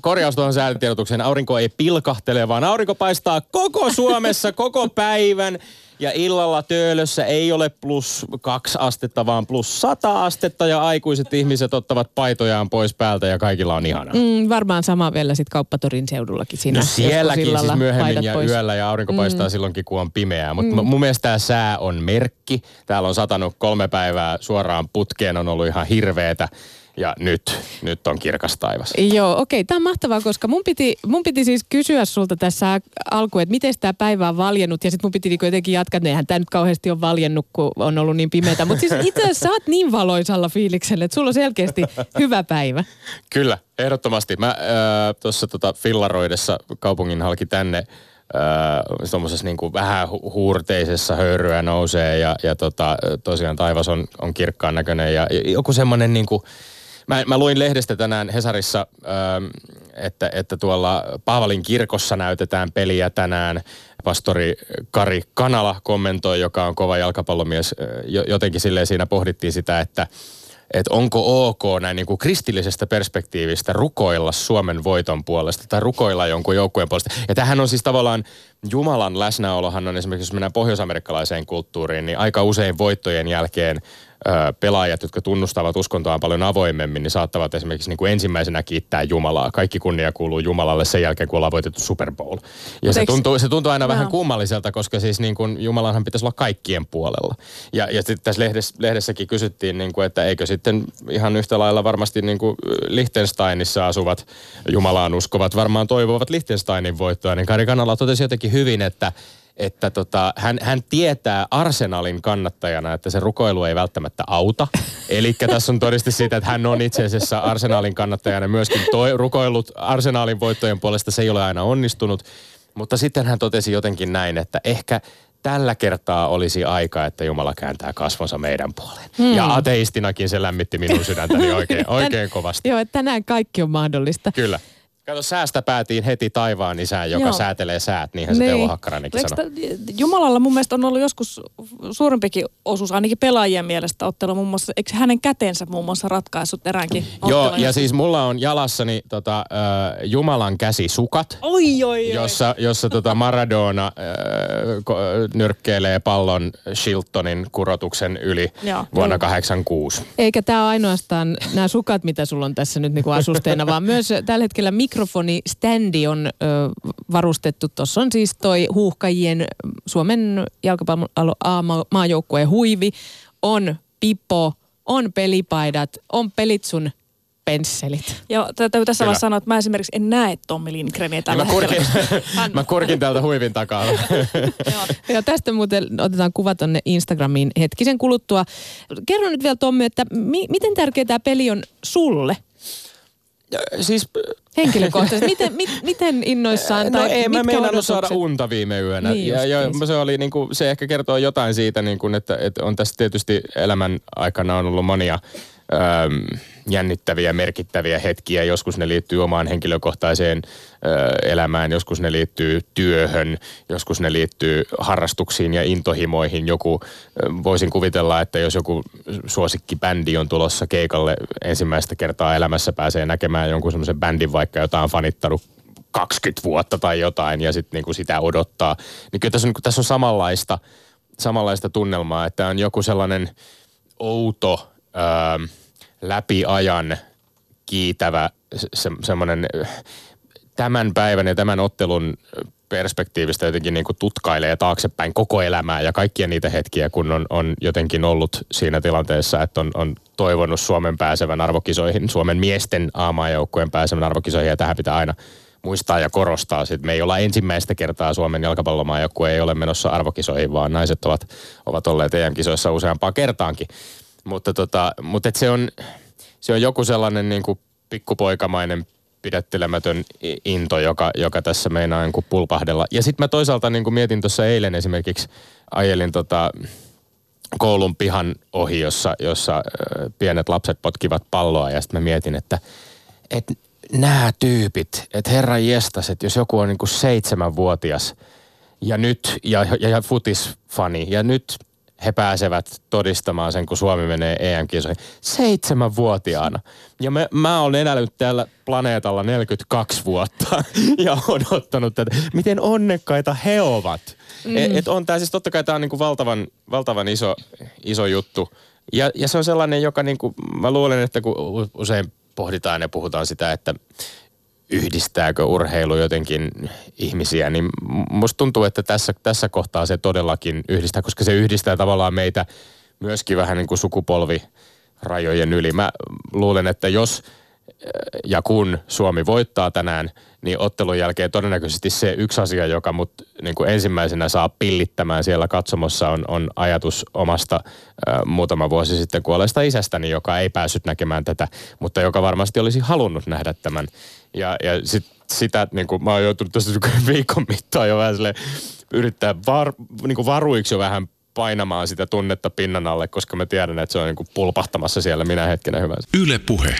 korjaus tuohon säätiedotukseen. Aurinko ei pilkahtele, vaan aurinko paistaa koko Suomessa koko päivän. Ja illalla töölössä ei ole plus kaksi astetta, vaan plus sata astetta ja aikuiset ihmiset ottavat paitojaan pois päältä ja kaikilla on ihana. Mm, varmaan sama vielä sitten kauppatorin seudullakin siinä. No sielläkin siis myöhemmin ja pois. yöllä ja aurinko paistaa silloinkin, kun on pimeää. Mutta mun mielestä tämä sää on merkki. Täällä on satanut kolme päivää suoraan putkeen, on ollut ihan hirveetä. Ja nyt, nyt on kirkas taivas. Joo, okei. Tämä on mahtavaa, koska mun piti, mun piti siis kysyä sulta tässä alkuun, että miten tämä päivä on valjennut. Ja sitten mun piti niinku jotenkin jatkaa, että eihän tämä nyt kauheasti ole valjennut, kun on ollut niin pimeätä. Mutta siis itse asiassa sä oot niin valoisalla fiiliksellä, että sulla on selkeästi hyvä päivä. Kyllä, ehdottomasti. Mä äh, tuossa tota fillaroidessa kaupungin halki tänne äh, tuommoisessa niinku vähän hu- huurteisessa höyryä nousee ja, ja tota, tosiaan taivas on, on kirkkaan näköinen ja joku semmoinen niinku, Mä, mä luin lehdestä tänään Hesarissa, ähm, että, että tuolla Paavalin kirkossa näytetään peliä tänään. Pastori Kari Kanala kommentoi, joka on kova jalkapallomies. äh, Jo, jotenkin silleen siinä pohdittiin sitä, että että onko ok näin niin kuin kristillisestä perspektiivistä rukoilla Suomen voiton puolesta tai rukoilla jonkun joukkueen puolesta. Ja tämähän on siis tavallaan Jumalan läsnäolohan on esimerkiksi, jos mennään pohjoisamerikkalaiseen kulttuuriin, niin aika usein voittojen jälkeen pelaajat, jotka tunnustavat uskontoaan paljon avoimemmin, niin saattavat esimerkiksi niin kuin ensimmäisenä kiittää Jumalaa. Kaikki kunnia kuuluu Jumalalle sen jälkeen, kun ollaan voitettu Super Bowl. Ja se eikö- tuntuu, se tuntuu aina vähän Joo. kummalliselta, koska siis niin kuin Jumalanhan pitäisi olla kaikkien puolella. Ja, ja sitten tässä lehdessä, lehdessäkin kysyttiin, niin kuin, että eikö sitten ihan yhtä lailla varmasti niin kuin Liechtensteinissa asuvat Jumalaan uskovat varmaan toivovat Liechtensteinin voittoa. Niin Kari Kanala totesi jotenkin hyvin, että että tota, hän, hän tietää Arsenalin kannattajana, että se rukoilu ei välttämättä auta. Eli tässä on todiste siitä, että hän on itse asiassa Arsenalin kannattajana myöskin toi, rukoillut Arsenalin voittojen puolesta. Se ei ole aina onnistunut. Mutta sitten hän totesi jotenkin näin, että ehkä tällä kertaa olisi aika, että Jumala kääntää kasvonsa meidän puoleen. Hmm. Ja ateistinakin se lämmitti minun sydäntäni oikein, oikein kovasti. Joo, että tänään kaikki on mahdollista. Kyllä. Kato, säästä päätiin heti taivaan isään, joka Joo. säätelee säät, niinhän se Niin. Teuvo Hakkaranenkin Eikö sanoi. Jumalalla mun mielestä on ollut joskus suurempikin osuus, ainakin pelaajien mielestä ottelu muun muassa, eikö hänen kätensä muun muassa ratkaissut eräänkin Joo, ja joskus? siis mulla on jalassani tota, äh, Jumalan käsisukat, Oi, oi, oi. jossa, jossa tota Maradona äh, ko- nyrkkeilee pallon Shiltonin kurotuksen yli Joo. vuonna 86. Eikä tämä ainoastaan nämä sukat, mitä sulla on tässä nyt niinku asusteena, vaan myös tällä hetkellä mikrofoniständi on ö, varustettu. Tuossa on siis toi huuhkajien Suomen jalkapallon maajoukkueen huivi, on pipo, on pelipaidat, on pelitsun pensselit. Ja täytyy tässä Kyllä. vaiheessa sanoa, että mä esimerkiksi en näe Tommi Lindgreniä tällä mä, kurkin, hetkellä. mä kurkin täältä huivin takaa. Joo. Ja tästä muuten otetaan kuva tonne Instagramiin hetkisen kuluttua. Kerro nyt vielä Tommi, että mi- miten tärkeä tämä peli on sulle siis henkilökohtaisesti? Miten, mit, miten innoissaan? No tai ei, mä meinannut saada unta viime yönä. Niin ja, ja justiinsa. se, oli, niin kuin, se ehkä kertoo jotain siitä, niin kuin, että, että on tässä tietysti elämän aikana on ollut monia jännittäviä, merkittäviä hetkiä. Joskus ne liittyy omaan henkilökohtaiseen elämään, joskus ne liittyy työhön, joskus ne liittyy harrastuksiin ja intohimoihin. Joku, voisin kuvitella, että jos joku suosikkibändi on tulossa keikalle ensimmäistä kertaa elämässä pääsee näkemään jonkun semmoisen bändin vaikka, jota on fanittanut 20 vuotta tai jotain ja sitten niinku sitä odottaa. Niin kyllä tässä on, tässä on samanlaista, samanlaista tunnelmaa, että on joku sellainen outo, ää, läpi ajan kiitävä se, semmoinen tämän päivän ja tämän ottelun perspektiivistä jotenkin niin kuin tutkailee taaksepäin koko elämää ja kaikkia niitä hetkiä, kun on, on jotenkin ollut siinä tilanteessa, että on, on toivonut Suomen pääsevän arvokisoihin, Suomen miesten aamaajoukkueen pääsevän arvokisoihin ja tähän pitää aina muistaa ja korostaa. Sitten me ei olla ensimmäistä kertaa Suomen jalkapallomaajoukkue ei ole menossa arvokisoihin, vaan naiset ovat, ovat olleet EM-kisoissa useampaa kertaankin. Mutta, tota, mutta et se, on, se on joku sellainen niin kuin pikkupoikamainen pidättelemätön into, joka, joka tässä meinaa niin kuin pulpahdella. Ja sitten mä toisaalta niin kuin mietin tuossa eilen esimerkiksi, ajelin tota, koulun pihan ohi, jossa, jossa pienet lapset potkivat palloa ja sitten mä mietin, että et nämä tyypit, että herra jestas, että jos joku on niin kuin seitsemänvuotias ja nyt, ja, ja, ja futisfani, ja nyt he pääsevät todistamaan sen, kun Suomi menee EM-kisoihin. Seitsemänvuotiaana. Ja me, mä olen elänyt täällä planeetalla 42 vuotta ja odottanut tätä. Miten onnekkaita he ovat. Mm. Et, et on tää siis totta kai tää on niinku valtavan, valtavan iso, iso juttu. Ja, ja se on sellainen, joka niinku, mä luulen, että kun usein pohditaan ja puhutaan sitä, että yhdistääkö urheilu jotenkin ihmisiä, niin musta tuntuu, että tässä, tässä kohtaa se todellakin yhdistää, koska se yhdistää tavallaan meitä myöskin vähän niin kuin sukupolvirajojen yli. Mä luulen, että jos ja kun Suomi voittaa tänään, niin ottelun jälkeen todennäköisesti se yksi asia, joka mut niin kuin ensimmäisenä saa pillittämään siellä katsomossa on, on ajatus omasta ä, muutama vuosi sitten kuolleesta isästäni, joka ei päässyt näkemään tätä, mutta joka varmasti olisi halunnut nähdä tämän. Ja, ja sit, sitä, niin kuin mä oon joutunut tässä viikon mittaan jo vähän yrittää var, niin kuin varuiksi jo vähän painamaan sitä tunnetta pinnan alle, koska mä tiedän, että se on niin kuin pulpahtamassa siellä minä hetkenä hyvänsä. Yle puhe.